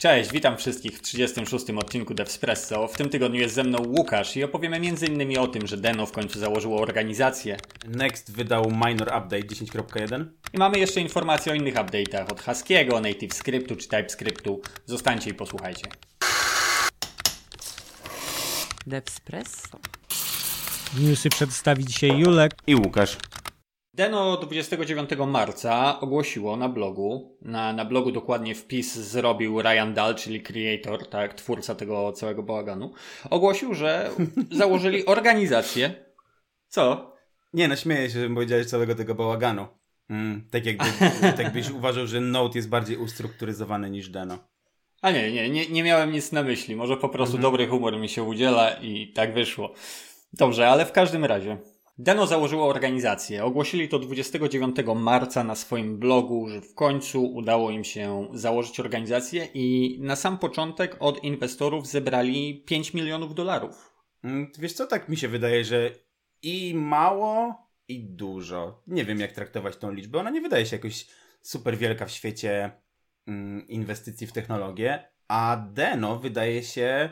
Cześć, witam wszystkich w 36. odcinku Devspresso. W tym tygodniu jest ze mną Łukasz i opowiemy m.in. o tym, że Deno w końcu założyło organizację. Next wydał minor update 10.1. I mamy jeszcze informacje o innych update'ach od Haskiego, NativeScriptu czy TypeScriptu. Zostańcie i posłuchajcie. Devspresso. Newsy przedstawi dzisiaj Julek. I Łukasz. Deno 29 marca ogłosiło na blogu, na, na blogu dokładnie wpis zrobił Ryan Dahl, czyli creator, tak, twórca tego całego bałaganu, ogłosił, że założyli organizację. Co? Nie no, śmieję się, że powiedziałeś całego tego bałaganu. Mm, tak jakby, tak byś uważał, że Node jest bardziej ustrukturyzowany niż Deno. A nie, nie, nie, nie miałem nic na myśli. Może po prostu Mhm. dobry humor mi się udziela i tak wyszło. Dobrze, ale w każdym razie. Deno założyło organizację. Ogłosili to 29 marca na swoim blogu, że w końcu udało im się założyć organizację i na sam początek od inwestorów zebrali 5 milionów dolarów. Mm, Wiesz co, tak mi się wydaje, że i mało, i dużo. Nie wiem, jak traktować tą liczbę. Ona nie wydaje się jakoś super wielka w świecie mm, inwestycji w technologię, a Deno wydaje się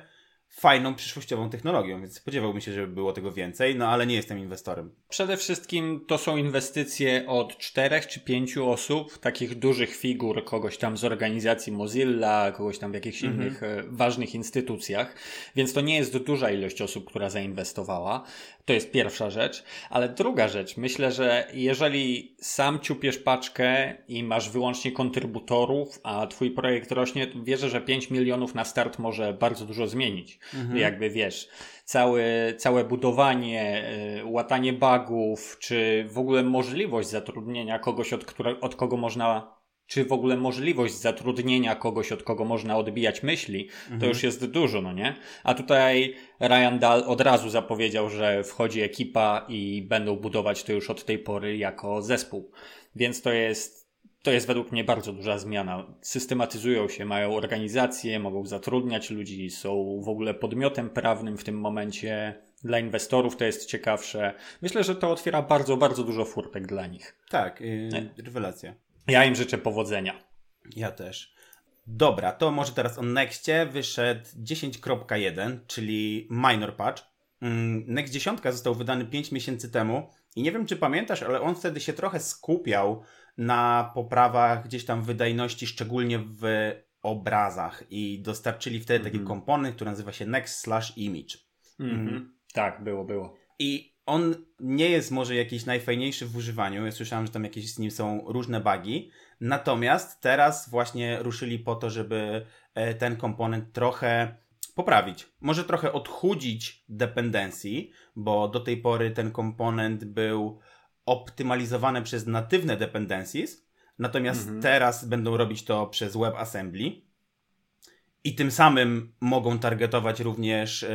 fajną, przyszłościową technologią, więc spodziewałbym się, żeby było tego więcej, no ale nie jestem inwestorem. Przede wszystkim to są inwestycje od czterech czy pięciu osób, takich dużych figur, kogoś tam z organizacji Mozilla, kogoś tam w jakichś innych e, ważnych instytucjach, więc to nie jest duża ilość osób, która zainwestowała. To jest pierwsza rzecz. Ale druga rzecz, myślę, że jeżeli sam ciupiesz paczkę i masz wyłącznie kontrybutorów, a twój projekt rośnie, to wierzę, że 5 milionów na start może bardzo dużo zmienić. Jakby wiesz, całe, całe budowanie, y, łatanie bugów, czy w ogóle możliwość zatrudnienia kogoś, od, które, od kogo można czy w ogóle możliwość zatrudnienia kogoś, od kogo można odbijać myśli, to już jest dużo, no nie? A tutaj Ryan Dahl od razu zapowiedział, że wchodzi ekipa i będą budować to już od tej pory jako zespół. Więc to jest, to jest według mnie bardzo duża zmiana. Systematyzują się, mają organizacje, mogą zatrudniać ludzi, są w ogóle podmiotem prawnym w tym momencie. Dla inwestorów to jest ciekawsze. Myślę, że to otwiera bardzo, bardzo dużo furtek dla nich. Tak, yy, rewelacja. Ja im życzę powodzenia. Ja też. Dobra, to może teraz o Nexcie wyszedł 10.1, czyli minor patch. Mm, Next 10 został wydany 5 miesięcy temu i nie wiem, czy pamiętasz, ale on wtedy się trochę skupiał na poprawach gdzieś tam wydajności, szczególnie w obrazach i dostarczyli wtedy taki komponent, który nazywa się Next slash image. Mhm. Tak, było, było. I on nie jest może jakiś najfajniejszy w używaniu. Ja słyszałem, że tam jakieś z nim są różne bugi. Natomiast teraz właśnie ruszyli po to, żeby e, ten komponent trochę poprawić. Może trochę odchudzić dependencji, bo do tej pory ten komponent był optymalizowany przez natywne dependencies, natomiast teraz będą robić to przez WebAssembly i tym samym mogą targetować również e,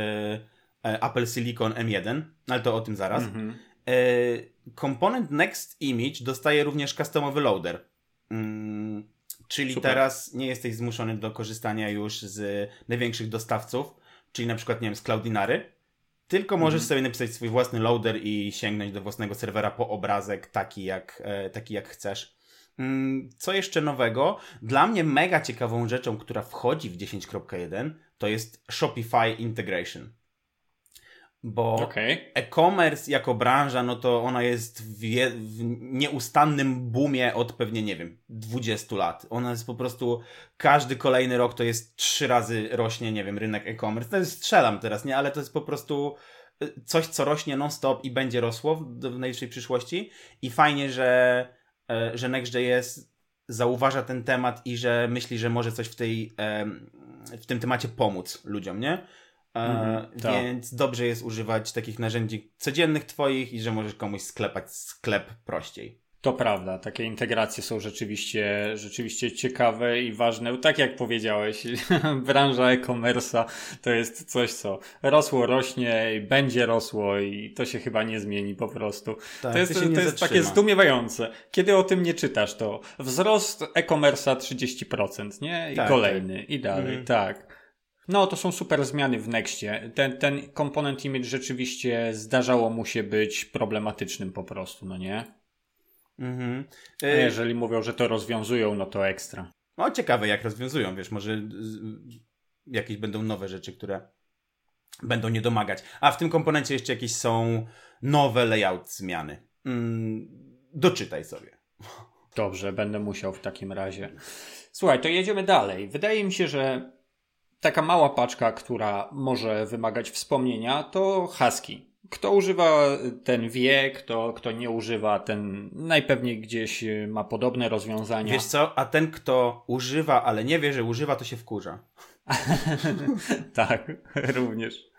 e, Apple Silicon M1, ale to o tym zaraz. Mhm. E, komponent Next Image dostaje również customowy loader. Mm, czyli Super. teraz nie jesteś zmuszony do korzystania już z największych dostawców, czyli na przykład, nie wiem, z Cloudinary, tylko możesz sobie napisać swój własny loader i sięgnąć do własnego serwera po obrazek taki jak, e, taki jak chcesz. Mm, Co jeszcze nowego? Dla mnie mega ciekawą rzeczą, która wchodzi w 10.1 to jest Shopify Integration. Bo Okej. e-commerce jako branża, no to ona jest w, je, w nieustannym boomie od pewnie, nie wiem, 20 lat. Ona jest po prostu, każdy kolejny rok to jest trzy razy rośnie, nie wiem, rynek e-commerce. To jest, strzelam teraz, nie? Ale to jest po prostu y, coś, co rośnie non-stop i będzie rosło w, w najbliższej przyszłości. I fajnie, że, e, że Next.js zauważa ten temat i że myśli, że może coś w, tej, w tym temacie pomóc ludziom, nie? Mhm, tak. Więc dobrze jest używać takich narzędzi codziennych twoich i że możesz komuś sklepać sklep prościej. To prawda, takie integracje są rzeczywiście, rzeczywiście ciekawe i ważne. Tak jak powiedziałeś, branża e-commerce'a to jest coś, co rosło, rośnie i będzie rosło i to się chyba nie zmieni po prostu. Tak, to jest, to jest takie zdumiewające. Kiedy o tym nie czytasz, to wzrost e-commerce'a 30%, nie? I Tak, kolejny, i dalej, Mhm. tak. No, to są super zmiany w Nextie. Ten, ten komponent image rzeczywiście zdarzało mu się być problematycznym po prostu, no nie? Mhm. A E, jeżeli mówią, że to rozwiązują, no to ekstra. No ciekawe jak rozwiązują, wiesz, może jakieś będą nowe rzeczy, które będą nie domagać. A w tym komponencie jeszcze jakieś są nowe layout zmiany. Mm, doczytaj sobie. Dobrze, będę musiał w takim razie. Słuchaj, to jedziemy dalej. Wydaje mi się, że taka mała paczka, która może wymagać wspomnienia, to Husky. Kto używa, ten wie, kto, kto nie używa, ten najpewniej gdzieś ma podobne rozwiązania. Wiesz co, a ten, kto używa, ale nie wie, że używa, to się wkurza. tak, również.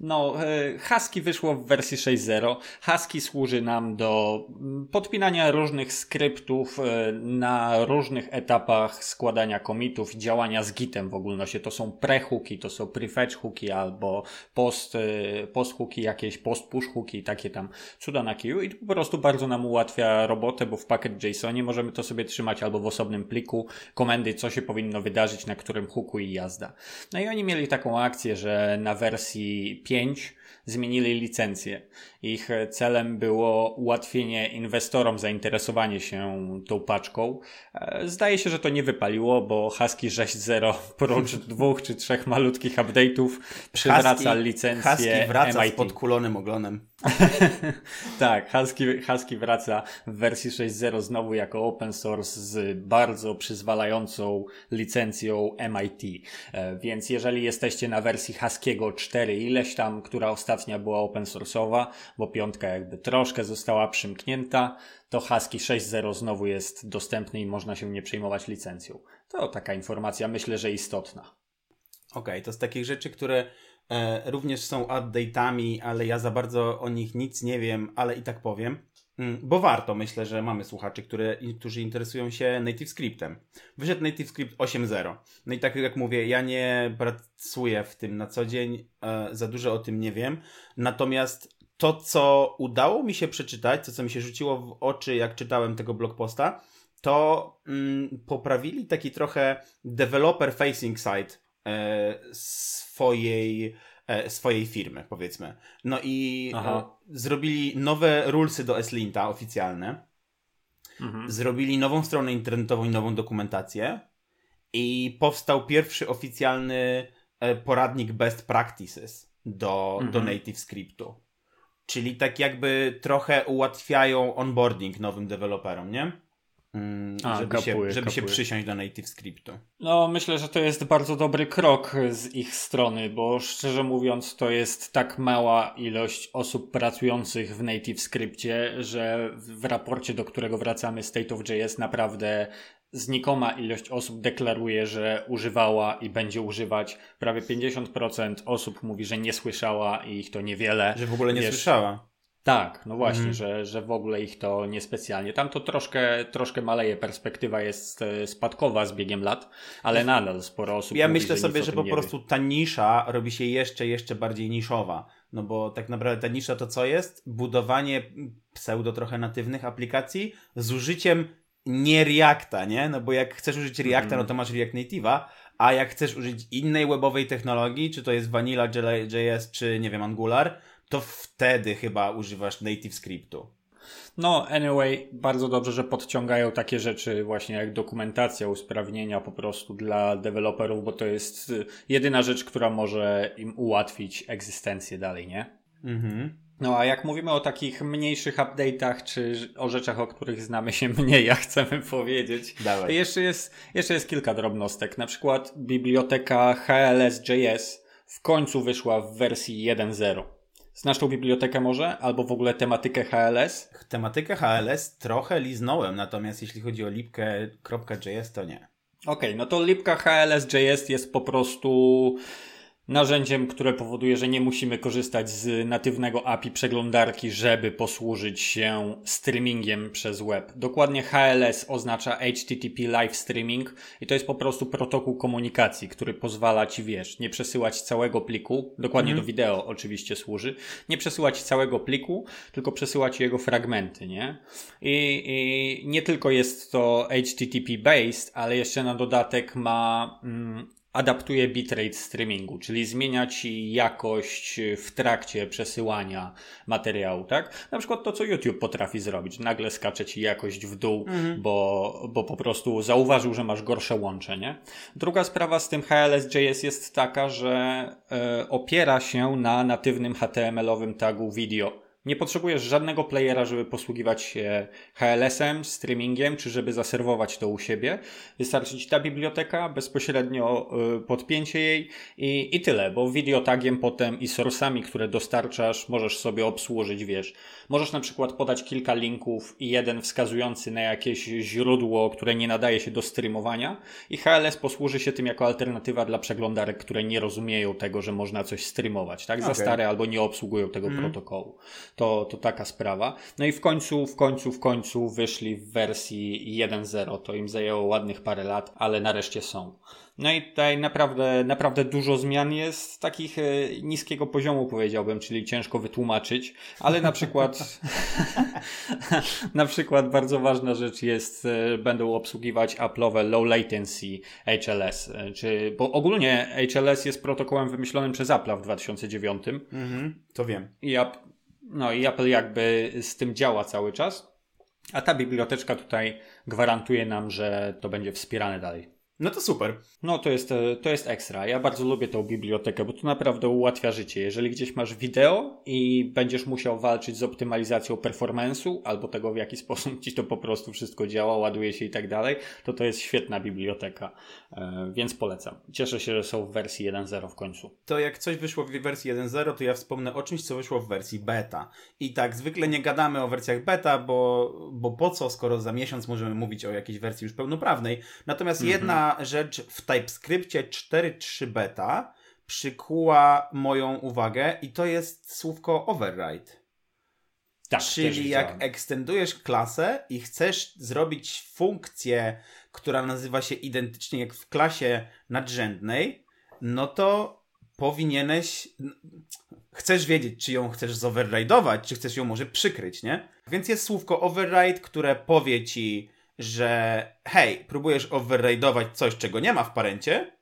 No, e, Husky wyszło w wersji 6.0. Husky służy nam do mm, podpinania różnych skryptów e, na różnych etapach składania komitów działania z Gitem w ogólności. To są pre-hooki, to są prefetch hooki albo post, e, post hooki jakieś, post push hooki, takie tam cuda na kiju i to po prostu bardzo nam ułatwia robotę, bo w packet JSONie możemy to sobie trzymać albo w osobnym pliku komendy, co się powinno wydarzyć, na którym hooku i jazda. No i oni mieli taką akcję, że na wersji 5 zmienili licencję. Ich celem było ułatwienie inwestorom zainteresowanie się tą paczką. E, zdaje się, że to nie wypaliło, bo Husky 6.0 prócz dwóch czy trzech malutkich update'ów przywraca Husky, licencję Husky wraca MIT. z podkulonym ogonem. tak, Husky, Husky wraca w wersji 6.0 znowu jako open source z bardzo przyzwalającą licencją MIT. E, Więc jeżeli jesteście na wersji Huskiego 4 ileś tam, która ostatnia była open source'owa, bo piątka jakby troszkę została przymknięta, to Husky 6.0 znowu jest dostępny i można się nie przejmować licencją. To taka informacja, myślę, że istotna. Okej, to z takich rzeczy, które e, również są update'ami, ale ja za bardzo o nich nic nie wiem, ale i tak powiem. Mm, Bo warto, myślę, że mamy słuchaczy, które, którzy interesują się NativeScriptem. Wyszedł NativeScript 8.0. No i tak jak mówię, ja nie pracuję w tym na co dzień, e, za dużo o tym nie wiem. Natomiast to, co udało mi się przeczytać, to, co mi się rzuciło w oczy, jak czytałem tego blogposta, to mm, poprawili taki trochę developer facing site e, swojej, swojej firmy, powiedzmy. No i Aha. e, zrobili nowe rulesy do Eslinta oficjalne. Mhm. Zrobili nową stronę internetową i nową dokumentację. I powstał pierwszy oficjalny e, poradnik best practices do, do Mhm. NativeScriptu. Czyli tak jakby trochę ułatwiają onboarding nowym deweloperom, nie? Mm, A, żeby się, kapuję, żeby się przysiąść do NativeScriptu. No, myślę, że to jest bardzo dobry krok z ich strony, bo szczerze mówiąc, to jest tak mała ilość osób pracujących w NativeScriptie, że w raporcie, do którego wracamy, State of JS, naprawdę znikoma ilość osób deklaruje, że używała i będzie używać. Prawie 50% osób mówi, że nie słyszała i ich to niewiele. Że w ogóle nie Wiesz, słyszała. Tak, no właśnie, Mhm. że, że w ogóle ich to niespecjalnie. Tam to troszkę, troszkę maleje, perspektywa jest e, spadkowa z biegiem lat, ale nadal sporo osób Ja mówi, myślę że sobie, że po prostu ta nisza robi się jeszcze, jeszcze bardziej niszowa. No bo tak naprawdę ta nisza to co jest? Budowanie pseudo trochę natywnych aplikacji z użyciem nie Reacta, nie? No bo jak chcesz użyć Reacta, Mhm. no to masz React Native'a, a jak chcesz użyć innej webowej technologii, czy to jest Vanilla JS, czy nie wiem, Angular, to wtedy chyba używasz NativeScriptu. No, anyway, bardzo dobrze, że podciągają takie rzeczy właśnie jak dokumentacja, usprawnienia po prostu dla deweloperów, bo to jest y, jedyna rzecz, która może im ułatwić egzystencję dalej, nie? Mhm. No a jak mówimy o takich mniejszych update'ach, czy o rzeczach, o których znamy się mniej, a chcemy powiedzieć, Dawaj. jeszcze jest, jeszcze jest kilka drobnostek. Na przykład biblioteka HLS.js w końcu wyszła w wersji 1.0. Znasz tą bibliotekę może? Albo w ogóle tematykę HLS? Tematykę HLS trochę liznąłem, natomiast jeśli chodzi o lipkę.js, to nie. Okej, no to lipka HLS.js jest po prostu narzędziem, które powoduje, że nie musimy korzystać z natywnego API przeglądarki, żeby posłużyć się streamingiem przez web. Dokładnie HLS oznacza HTTP Live Streaming i to jest po prostu protokół komunikacji, który pozwala ci, wiesz, nie przesyłać całego pliku, dokładnie do wideo oczywiście służy, nie przesyłać całego pliku, tylko przesyłać jego fragmenty, nie? I, I nie tylko jest to HTTP based, ale jeszcze na dodatek ma mm, adaptuje bitrate streamingu, czyli zmienia ci jakość w trakcie przesyłania materiału, tak? Na przykład to, co YouTube potrafi zrobić. Nagle skacze ci jakość w dół, bo, bo po prostu zauważył, że masz gorsze łącze, nie? Druga sprawa z tym HLS.js jest taka, że e, opiera się na natywnym HTML-owym tagu video. Nie potrzebujesz żadnego playera, żeby posługiwać się HLS-em, streamingiem, czy żeby zaserwować to u siebie. Wystarczy ci ta biblioteka, bezpośrednio y, podpięcie jej i, i tyle, bo videotagiem potem i source'ami, które dostarczasz, możesz sobie obsłużyć, wiesz. Możesz na przykład podać kilka linków i jeden wskazujący na jakieś źródło, które nie nadaje się do streamowania i HLS posłuży się tym jako alternatywa dla przeglądarek, które nie rozumieją tego, że można coś streamować, tak? Za stare albo nie obsługują tego protokołu. To, to taka sprawa. No i w końcu, w końcu, w końcu wyszli w wersji 1.0. To im zajęło ładnych parę lat, ale nareszcie są. No i tutaj naprawdę, naprawdę dużo zmian jest takich e, niskiego poziomu powiedziałbym, czyli ciężko wytłumaczyć, ale na przykład na przykład bardzo ważna rzecz jest, e, będą obsługiwać Apple'owe low latency HLS, e, czy, bo ogólnie HLS jest protokołem wymyślonym przez Apple'a w 2009 Mhm, to wiem. i, no, i Apple jakby z tym działa cały czas. A ta biblioteczka tutaj gwarantuje nam, że to będzie wspierane dalej. No to super. No to jest, e, to jest ekstra. Ja bardzo lubię tą bibliotekę, bo to naprawdę ułatwia życie. Jeżeli gdzieś masz wideo i będziesz musiał walczyć z optymalizacją performance'u albo tego, w jaki sposób ci to po prostu wszystko działa, ładuje się i tak dalej, to to jest świetna biblioteka. E, Więc polecam. Cieszę się, że są w wersji 1.0 w końcu. To jak coś wyszło w wersji 1.0, to ja wspomnę o czymś, co wyszło w wersji beta. I tak, zwykle nie gadamy o wersjach beta, bo, bo po co, skoro za miesiąc możemy mówić o jakiejś wersji już pełnoprawnej. Natomiast jedna rzecz w TypeScriptie 4.3 beta przykuła moją uwagę i to jest słówko override. Tak, Czyli jak ekstendujesz klasę i chcesz zrobić funkcję, która nazywa się identycznie jak w klasie nadrzędnej, no to powinieneś. Chcesz wiedzieć, czy ją chcesz zoverride'ować, czy chcesz ją może przykryć, nie? Więc jest słówko override, które powie ci, że hej, próbujesz override'ować coś, czego nie ma w parencie,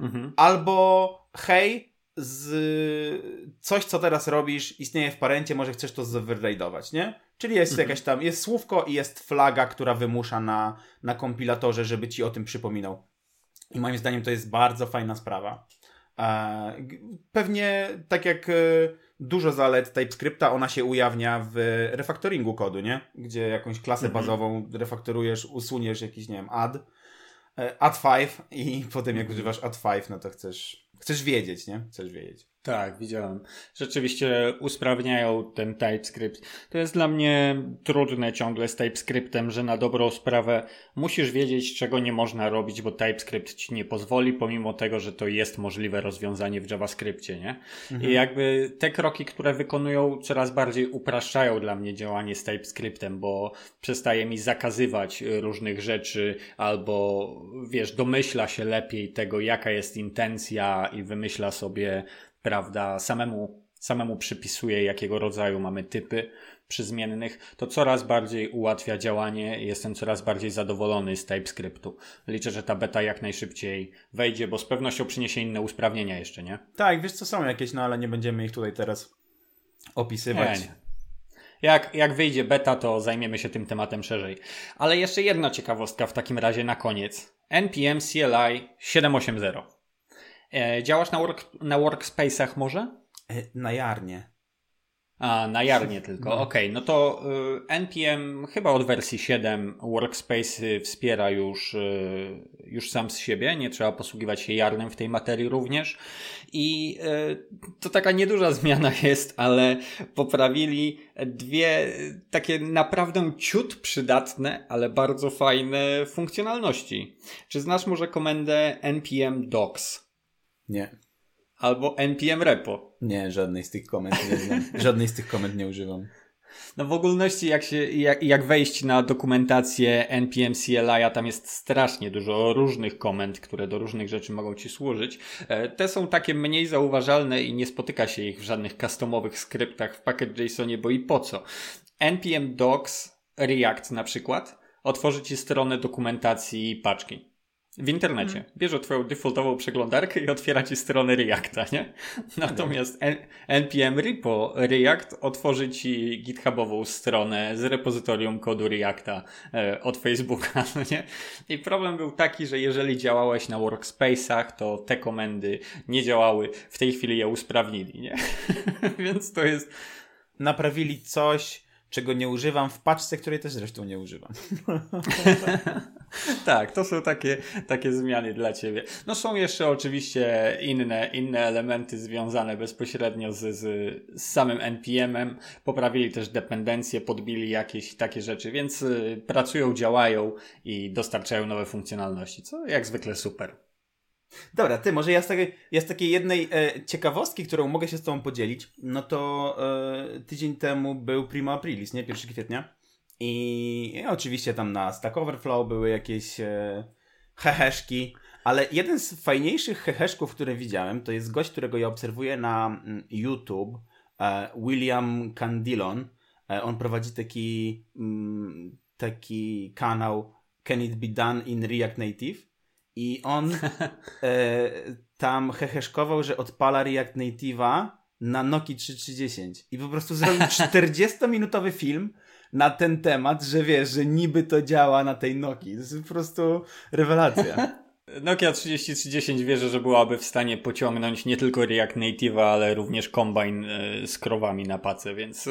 Mhm. albo hej, z coś, co teraz robisz, istnieje w parencie, może chcesz to zoverride'ować, nie? Czyli jest jakaś tam, jest słówko i jest flaga, która wymusza na, na kompilatorze, żeby ci o tym przypominał. I moim zdaniem to jest bardzo fajna sprawa. E, Pewnie tak jak e, dużo zalet TypeScripta, ona się ujawnia w refaktoringu kodu, nie? Gdzie jakąś klasę Mhm. bazową refaktorujesz, usuniesz jakiś, nie wiem, add, e, add 5 i potem jak używasz add 5, no to chcesz, chcesz wiedzieć, nie? Chcesz wiedzieć. Tak, widziałem. Rzeczywiście usprawniają ten TypeScript. To jest dla mnie trudne ciągle z TypeScriptem, że na dobrą sprawę musisz wiedzieć, czego nie można robić, bo TypeScript ci nie pozwoli, pomimo tego, że to jest możliwe rozwiązanie w JavaScriptie, nie? I jakby te kroki, które wykonują, coraz bardziej upraszczają dla mnie działanie z TypeScriptem, bo przestaje mi zakazywać y, różnych rzeczy, albo wiesz, domyśla się lepiej tego, jaka jest intencja i wymyśla sobie, prawda, samemu, samemu przypisuje, jakiego rodzaju mamy typy przyzmiennych, to coraz bardziej ułatwia działanie i jestem coraz bardziej zadowolony z TypeScriptu. Liczę, że ta beta jak najszybciej wejdzie, bo z pewnością przyniesie inne usprawnienia jeszcze, nie? Tak, wiesz co, są jakieś, no ale nie będziemy ich tutaj teraz opisywać. Nie, nie. Jak, jak wyjdzie beta, to zajmiemy się tym tematem szerzej. Ale jeszcze jedna ciekawostka w takim razie na koniec. NPM CLI 780. E, działasz na, work, na workspace'ach może? E, Na jarnie. A, na Jarnie tylko. Okej, no to y, NPM chyba od wersji 7 Workspace wspiera już, y, już sam z siebie. Nie trzeba posługiwać się Jarnem w tej materii również. I y, to taka nieduża zmiana jest, ale poprawili dwie y, takie naprawdę ciut przydatne, ale bardzo fajne funkcjonalności. Czy znasz może komendę npm docs Nie. albo npm repo? Nie, żadnej z tych komend nie znam. Żadnej z tych komend nie używam. No w ogólności jak, się, jak, jak wejść na dokumentację NPM CLI, a tam jest strasznie dużo różnych komend, które do różnych rzeczy mogą Ci służyć. E, Te są takie mniej zauważalne i nie spotyka się ich w żadnych customowych skryptach w package.jsonie, bo i po co? NPM docs React na przykład otworzy Ci stronę dokumentacji paczki. W internecie. Bierze twoją defaultową przeglądarkę i otwiera ci stronę Reacta, nie? Natomiast N- npm repo React otworzy ci githubową stronę z repozytorium kodu Reacta e, od Facebooka, no nie? I problem był taki, że jeżeli działałeś na workspace'ach, to te komendy nie działały. W tej chwili je usprawnili, nie? Więc to jest Naprawili coś, czego nie używam w paczce, której też zresztą nie używam. tak, to są takie, takie zmiany dla ciebie. No są jeszcze oczywiście inne, inne elementy związane bezpośrednio z, z, z samym NPM-em. Poprawili też dependencje, podbili jakieś takie rzeczy, więc y, pracują, działają i dostarczają nowe funkcjonalności, co jak zwykle super. Dobra, ty, może ja z takiej, ja z takiej jednej e, ciekawostki, którą mogę się z tobą podzielić, no to e, tydzień temu był Primo Aprilis, nie? 1 kwietnia. I, i oczywiście tam na Stack Overflow były jakieś e, heheszki, ale jeden z fajniejszych heheszków, które widziałem, to jest gość, którego ja obserwuję na mm, YouTube, e, William Candilon. E, on prowadzi taki, mm, taki kanał Can It Be Done in React Native i on e, tam heheszkował, że odpala React Native'a na Noki 3310 i po prostu zrobił 40-minutowy film na ten temat, że wiesz, że niby to działa na tej Noki. To jest po prostu rewelacja. Nokia 3310 wierzę, że byłaby w stanie pociągnąć nie tylko React Native'a, ale również Combine e, z krowami na pace, więc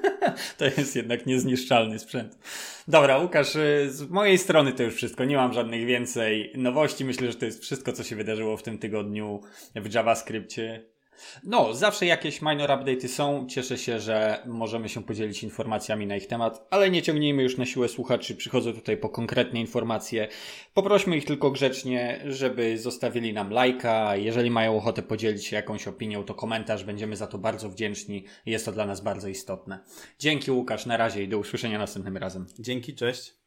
to jest jednak niezniszczalny sprzęt. Dobra, Łukasz, e, z mojej strony to już wszystko. Nie mam żadnych więcej nowości. Myślę, że to jest wszystko, co się wydarzyło w tym tygodniu w JavaScriptie. No, zawsze jakieś minor update'y są. Cieszę się, że możemy się podzielić informacjami na ich temat, ale nie ciągnijmy już na siłę słuchaczy. Przychodzę tutaj po konkretne informacje. Poprośmy ich tylko grzecznie, żeby zostawili nam lajka. Jeżeli mają ochotę podzielić się jakąś opinią, to komentarz. Będziemy za to bardzo wdzięczni. Jest to dla nas bardzo istotne. Dzięki Łukasz, na razie i do usłyszenia następnym razem. Dzięki, cześć.